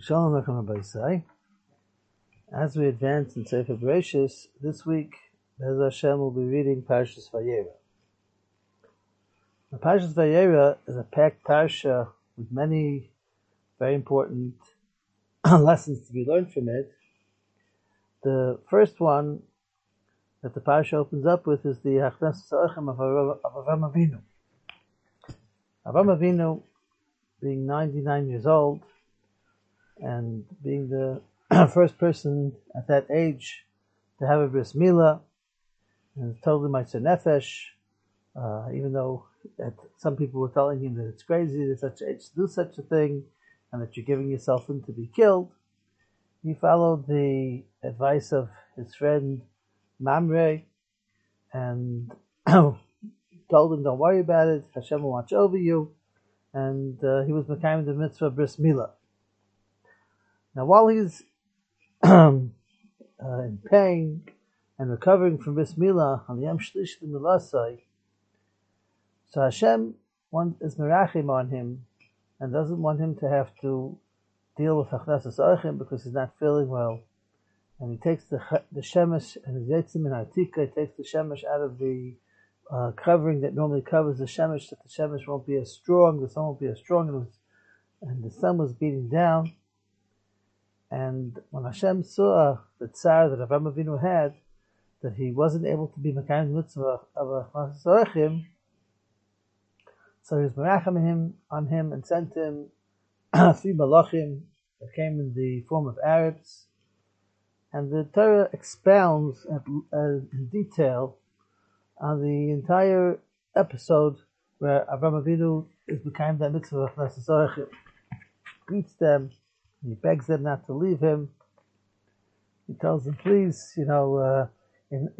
Shalom Rabbi. As we advance in Sefer Bereshis, this week, Bez Hashem will be reading Parshas Vayera. The Parshas Vayera is a packed parsha with many very important lessons to be learned from it. The first one that the parsha opens up with is the Achnas Sa'achem of Avram Avinu. Avram Avinu, being 99 years old, and being the first person at that age to have a bris milah, and totally my nefesh, uh, even though some people were telling him that it's crazy at such age to do such a thing, and that you're giving yourself in to be killed. He followed the advice of his friend Mamre, and told him, "Don't worry about it. Hashem will watch over you." And uh, he was Mekayim the mitzvah bris milah. Now, while he's uh, in pain and recovering from Bris Milah on the Yom Shlish Milasai, so Hashem is merachim on him and doesn't want him to have to deal with Achnasas Archim because he's not feeling well. And he takes the the shemesh and his yetzim in Artika, he takes the shemesh out of the uh, covering that normally covers the shemesh, that the shemesh won't be as strong, the sun won't be as strong, and, was, and the sun was beating down. And when Hashem saw the tsar that Avram Avinu had, that he wasn't able to be Mekayim mitzvah of a Chasarechim, so he was merachim him on him and sent him three malachim that came in the form of Arabs. And the Torah expounds at, uh, in detail on the entire episode where Avram Avinu is became that mitzvah of Chasarechim, greets them, he begs them not to leave him. He tells them, please, you know, uh, if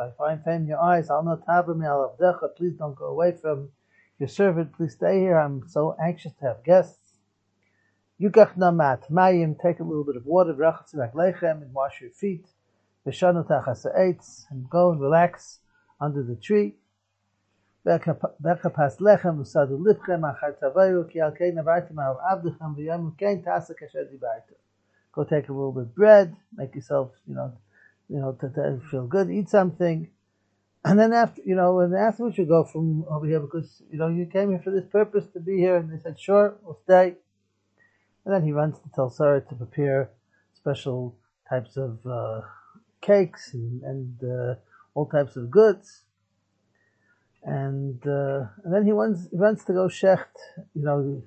I find fame in your eyes, I'll not have me Please don't go away from your servant. Please stay here. I'm so anxious to have guests. Yukach namat mayim. Take a little bit of water, and wash your feet. and go and relax under the tree. וכפס לחם וסדו לבכם אחר תבואו כי על כן עברתם על עבדכם ויום כן תעשה כאשר דיברתם. Go take a little bit of bread, make yourself, you know, you know, to, to feel good, eat something. And then after, you know, and afterwards you go from over here because, you know, you came here for this purpose to be here. And they said, sure, we'll stay. And then he runs to tell Sarah to prepare special types of uh, cakes and, and uh, all types of goods and uh, and then he wants he wants to go shecht, you know,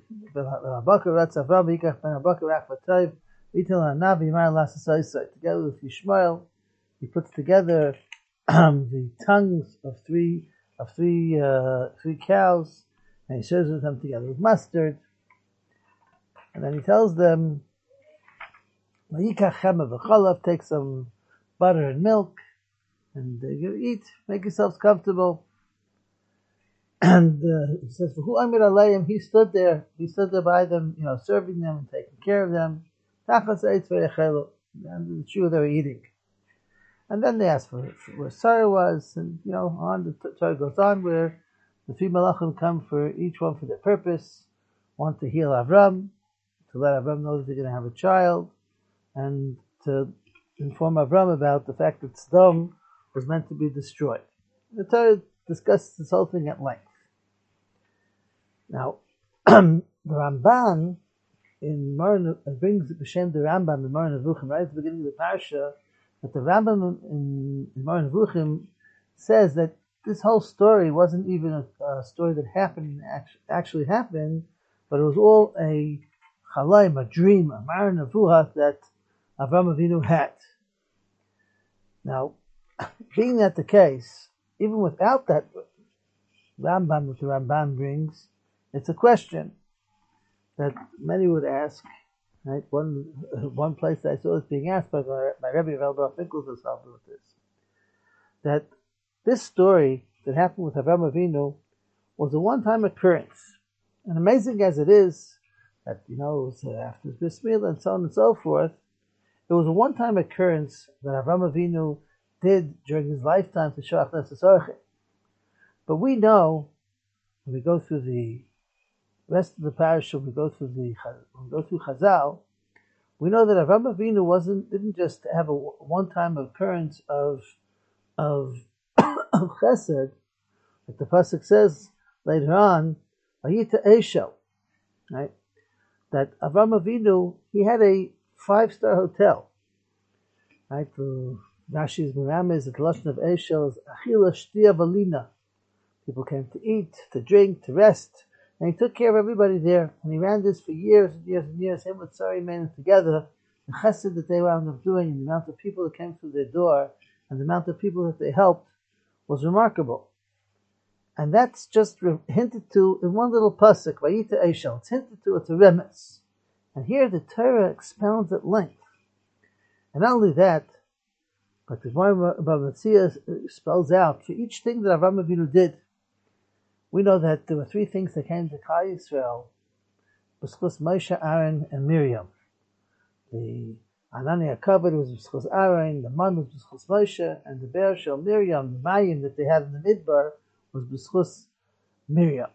together with Yishmael, he puts together um, the tongues of three of three uh, three cows, and he serves them together with mustard, and then he tells them, take some butter and milk, and uh, eat, make yourselves comfortable. And uh, he says, "Who Amir Alayim?" He stood there. He stood there by them, you know, serving them and taking care of them. And the true they were eating. And then they asked for, where Sarah was, and you know, on the Torah goes on where the three malachim come for each one for their purpose. One to heal Avram, to let Avram know that they're going to have a child, and to inform Avram about the fact that Sodom was meant to be destroyed. The Torah discusses this whole thing at length. Now, the Ramban in Maran brings the Shem the Rambam in Moreh Nevuchim right at the beginning of the parsha that the Rambam in, in Moreh Nevuchim says that this whole story wasn't even a, a story that happened actually happened, but it was all a chalaim, a dream, a Maran Avuha that Avram Avinu had. Now, being that the case, even without that Rambam, which the Ramban brings, it's a question that many would ask. Right? One one place I saw this being asked by my Rebbe Velbar Finkel herself with this. That this story that happened with Avram Avinu was a one-time occurrence. And amazing as it is, that you know, it was uh, after this meal and so on and so forth, it was a one-time occurrence that Avram Avinu did during his lifetime to Shach But we know, when we go through the rest of the parish, we go through the we go through Chazal, we know that Avram Avinu wasn't didn't just have a one-time occurrence of of, of Chesed, like the pasuk says later on, Ayita Eshel, right? That Avram Avinu he had a five-star hotel, right? The Rashi's is the lashon of Eshel is Achila Shtia Valina. People came to eat, to drink, to rest. And he took care of everybody there. And he ran this for years and years and years, him with Sarah Imeinu together. The chesed that they wound up doing, and the amount of people that came through their door, and the amount of people that they helped, was remarkable. And that's just hinted to in one little pasuk, Vayita Eshel. It's hinted to, it's a remes. And here the Torah expounds at length. And not only that, but the Gemara spells out for each thing that Avram Avinu did, we know that there were three things that came to Klal Yisrael: B'schus Moshe, Aaron, and Miriam. The Anania covered was B'schus Aaron, the man was B'schus Moshe, and the be'er shel Miriam, the mayim that they had in the midbar, was B'schus Miriam.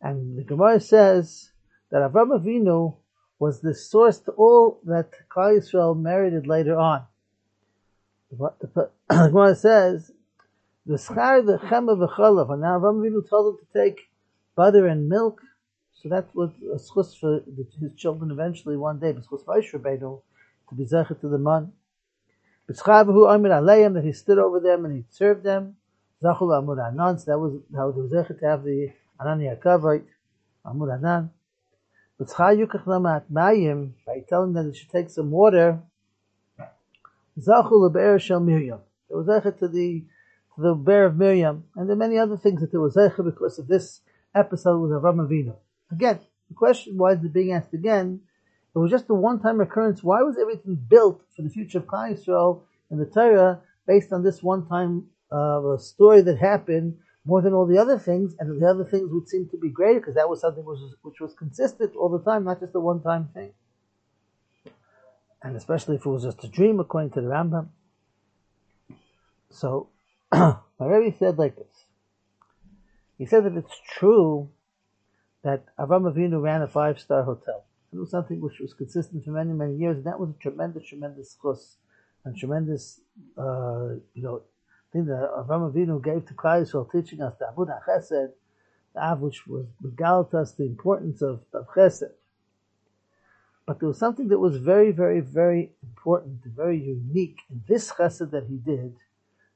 And the Gemara says that Avram Avinu was the source to all that Klal Yisrael merited later on. What the Gemara says the schar the chema v'chalav. And now Avram told him to take butter and milk. So that was a schus for his children eventually one day. B'schus v'aish Rabbeinu to be zecher to the man. B'schar v'hu amir aleim that he stood over them and he served them. Zachul amud anan. So that was how they were zecher to have the anani akavite amud anan. B'schar yukach lamat mayim by telling them they should take some water. Zachul lebe'er shel Miriam. They were zecher to the the be'er of Miriam, and there are many other things that there was Zeicha because of this episode with Avram Avinu. Again, the question why is it being asked again? It was just a one-time occurrence. Why was everything built for the future of Klal Yisrael in the Torah based on this one-time uh, story that happened more than all the other things? And the other things would seem to be greater because that was something which was, which was consistent all the time, not just a one-time thing. And especially if it was just a dream, according to the Rambam. So my Rebbe said like this. He said that it's true that Avram Avinu ran a five-star hotel. It was something which was consistent for many, many years, and that was a tremendous, tremendous chus and tremendous, uh, you know, thing that Avram Avinu gave to Klal Yisrael, teaching us the Abud Chesed, the Av, which was regaled us the importance of, of Chesed. But there was something that was very, very, very important, very unique in this Chesed that he did,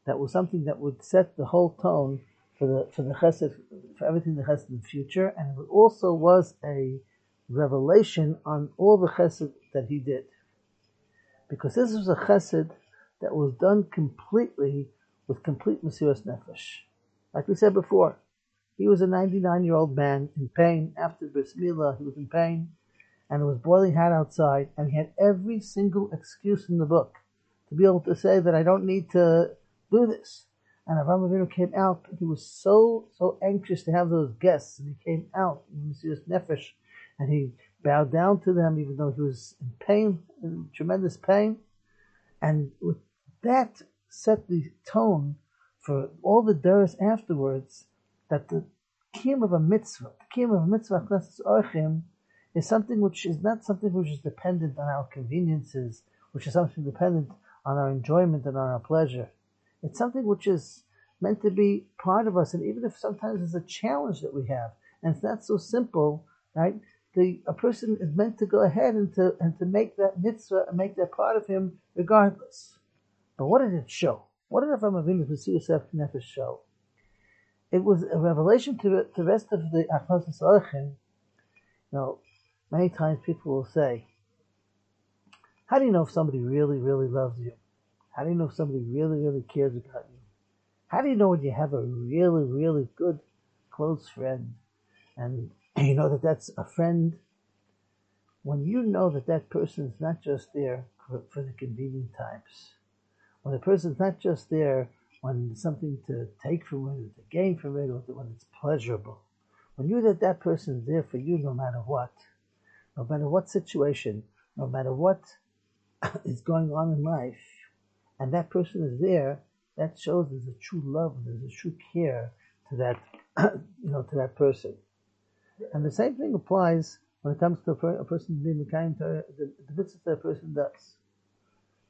that was something that would set the whole tone for the for the chesed for everything the chesed in the future, and it also was a revelation on all the chesed that he did, because this was a chesed that was done completely with complete mesiras nefesh. Like we said before, he was a 99 year old man in pain after bris milah. He was in pain, and it was boiling hot outside, and he had every single excuse in the book to be able to say that I don't need to do this. And Avram Avinu came out. He was so so anxious to have those guests, and he came out in Mesiras Nefesh, and he bowed down to them, even though he was in pain, in tremendous pain. And with that set the tone for all the daras afterwards. That the kiyum of a mitzvah, the kiyum of a mitzvah orchim, is something which is not something which is dependent on our conveniences, which is something dependent on our enjoyment and on our pleasure. It's something which is meant to be part of us, and even if sometimes it's a challenge that we have, and it's not so simple, right? The, a person is meant to go ahead and to and to make that mitzvah and make that part of him regardless. But what did it show? What did Avram Avinu Yosef Nefesh show? It was a revelation to, the rest of the Achos Orchim. You know, many times people will say, "How do you know if somebody really, really loves you?" How do you know if somebody really, really cares about you? How do you know when you have a really, really good, close friend and you know that that's a friend? When you know that that person is not just there for, for the convenient times, when the person is not just there when something to take from it, or to gain from it, or when it's pleasurable, when you know that that person is there for you no matter what, no matter what situation, no matter what is going on in life, and that person is there, that shows there's a true love, there's a true care to that, you know, to that person. And the same thing applies when it comes to a, person being kind to the, the mitzvah that a person does.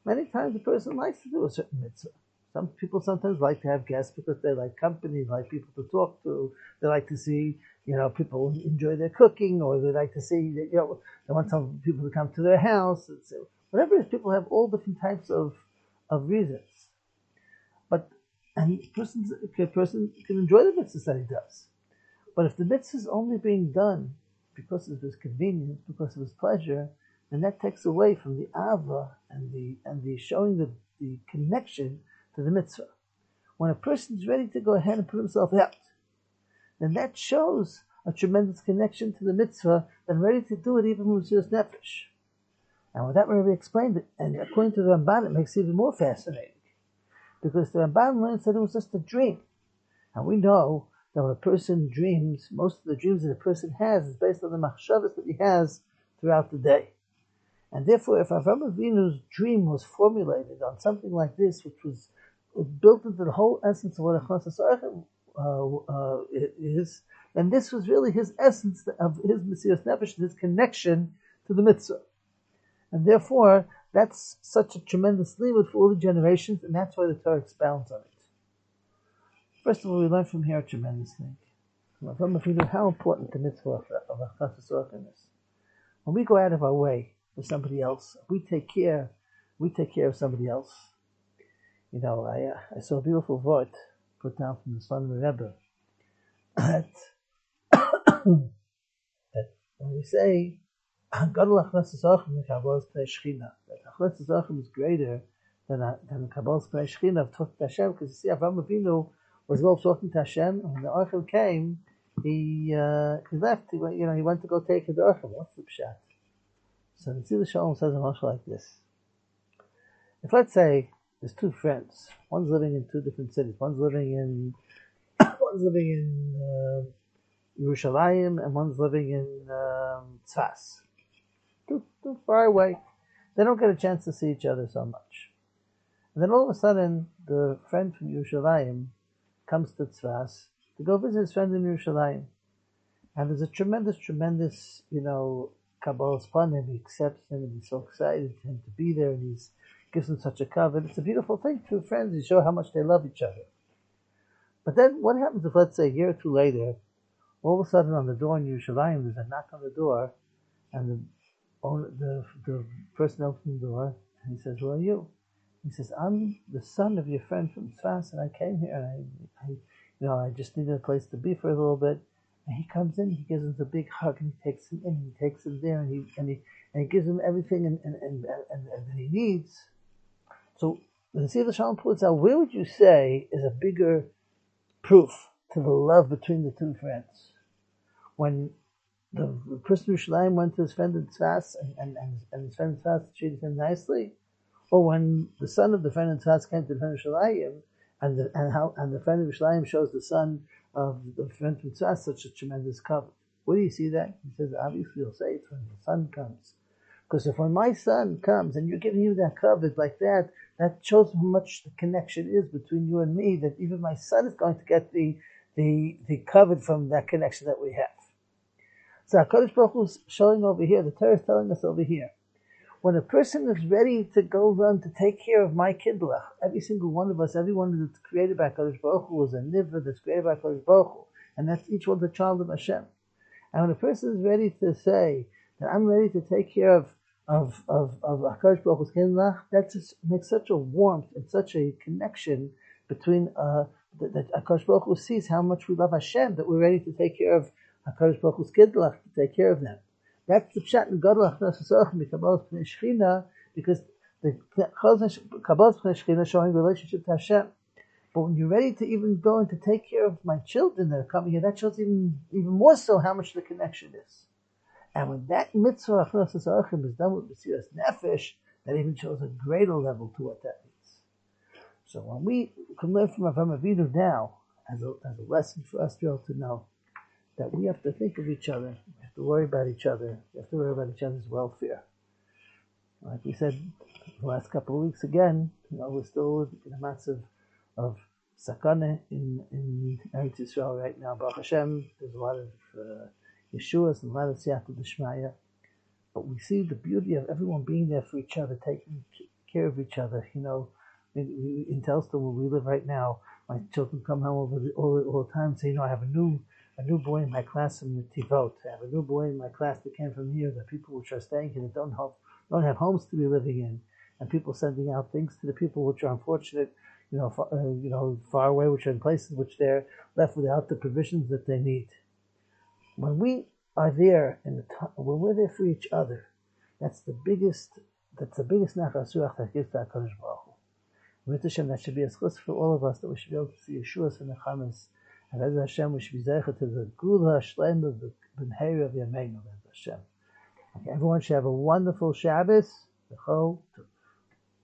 Many times a person likes to do a certain mitzvah. Some people sometimes like to have guests because they like company, like people to talk to. They like to see, you know, people enjoy their cooking, or they like to see, that, you know, they want some people to come to their house. So whatever it is, people have all different types of, of reasons. But and a person, a person can enjoy the mitzvahs that he does. But if the mitzvah is only being done because of his convenience, because of his pleasure, then that takes away from the ava and the and the showing the, the connection to the mitzvah. When a person is ready to go ahead and put himself out, then that shows a tremendous connection to the mitzvah and ready to do it even with his nefesh. And with that, Rabbi explained it, and according to the Ramban, it makes it even more fascinating. Because the Ramban learns that it was just a dream. And we know that when a person dreams, most of the dreams that a person has is based on the machshavas that he has throughout the day. And therefore, if Avram Avinu's dream was formulated on something like this, which was built into the whole essence of what Achnas uh, uh, is, then this was really his essence of his Mesiras Nefesh, his connection to the mitzvah. And therefore, that's such a tremendous limit for all the generations, and that's why the Torah expounds on it. First of all, we learn from here a tremendous thing. From how important the mitzvah of Achnas is. When we go out of our way for somebody else, we take care, we take care of somebody else. You know, I, uh, I saw a beautiful word put down from the son of the Rebbe that, that when we say Gadol Achnas Zachem Kabbalas Pnei Shechina, that Achnas Zachem is greater than than Kabbalas Pnei Shechina of Tok Hashem, because you see Avraham Avinu was well talking to Hashem, and when the Archel came, he uh, he left. He went, you know, he went to go take the Archel. What's the pshat? So the Tzila Shalom says a much like this. If let's say there's two friends, one's living in two different cities. One's living in one's living in uh, Yerushalayim, and one's living in um, Tzfas. Too, far away. They don't get a chance to see each other so much. And then all of a sudden, the friend from Yerushalayim comes to Tzfas to go visit his friend in Yerushalayim. And there's a tremendous, tremendous, you know, Kabbalah's fun, and he accepts him, and he's so excited for him to be there, and he gives him such a cover. It's a beautiful thing. Two friends, you show how much they love each other. But then what happens if, let's say, a year or two later, all of a sudden on the door in Yerushalayim, there's a knock on the door, and the, owner, the, the person opens the door, and he says, who are you? He says, I'm the son of your friend from Tzfas, and I came here, and I, I, you know, I just needed a place to be for a little bit. And he comes in, he gives him a big hug, and he takes him in, he takes him there, and he and he and he gives him everything and and and, and, and that he needs. So the Sivla Shalom puts out, where would you say is a bigger proof to the love between the two friends? When the, person Yerushalayim went to his friend in Tzfas, and, and, and, and his friend in Tzfas treated him nicely, or when the son of the friend in Tzfas came to the friend of Shalayim, and the, and how and the friend of Shalayim shows the son of the friend from Tzfas such a tremendous cover. Where do you see that? He says, obviously you'll say it's when the son comes. Because if when my son comes and you're giving him that covet like that, that shows how much the connection is between you and me, that even my son is going to get the the the covet from that connection that we have. So HaKadosh Baruch Hu is showing over here, the Torah is telling us over here, when a person is ready to go run to take care of my kiddush, every single one of us, everyone that's created by Kadosh Baruch Hu is a nivra that's created by Kadosh Baruch Hu, and that's each one the child of Hashem. And when a person is ready to say that I'm ready to take care of of of of Hakadosh Baruch Hu's kiddush, that just makes such a warmth and such a connection between uh, that, that Hakadosh Baruch Hu sees how much we love Hashem that we're ready to take care of Hakadosh Baruch Hu's kiddush to take care of them. That's the pshat in Gadol Achnas Yisrochim Kabbalah Pnei Shechina because the Kabbalah Pnei Shechina showing relationship to Hashem. But when you're ready to even go and to take care of my children that are coming here, that shows even even more so how much the connection is. And when that mitzvah Achnas Yisrochim is done with Mesiras Nefesh, that even shows a greater level to what that means. So when we can learn from Avram Avinu now, as a, as a lesson for us to be able to know that we have to think of each other We have to worry about each other. We have to worry about each other's welfare. Like we said the last couple of weeks again, you know, we're still in a massive of sakane in in Eretz Yisrael right now. Baruch Hashem, there's a lot of uh, Yeshua's and Ladas Yata Deshmaya. But we see the beauty of everyone being there for each other, taking care of each other. You know, in, in Telstar where we live right now, my children come home over the, all, all the time and say, you know, I have a new a new boy in my class the Tivot. I have a new boy in my class that came from here. The people which are staying here that don't have don't have homes to be living in, and people sending out things to the people which are unfortunate, you know, far, uh, you know, far away, which are in places which they're left without the provisions that they need. When we are there in the time, when we're there for each other, that's the biggest. That's the biggest nachasuach that gives to Hakadosh Baruch Hu. That should be a chus for all of us that we should be able to see Yeshua's and the Chamas as Hashem, we should be zeichet to the Gula Shlem of the Benheri of Yameinu, Hashem. Okay, everyone should have a wonderful Shabbos.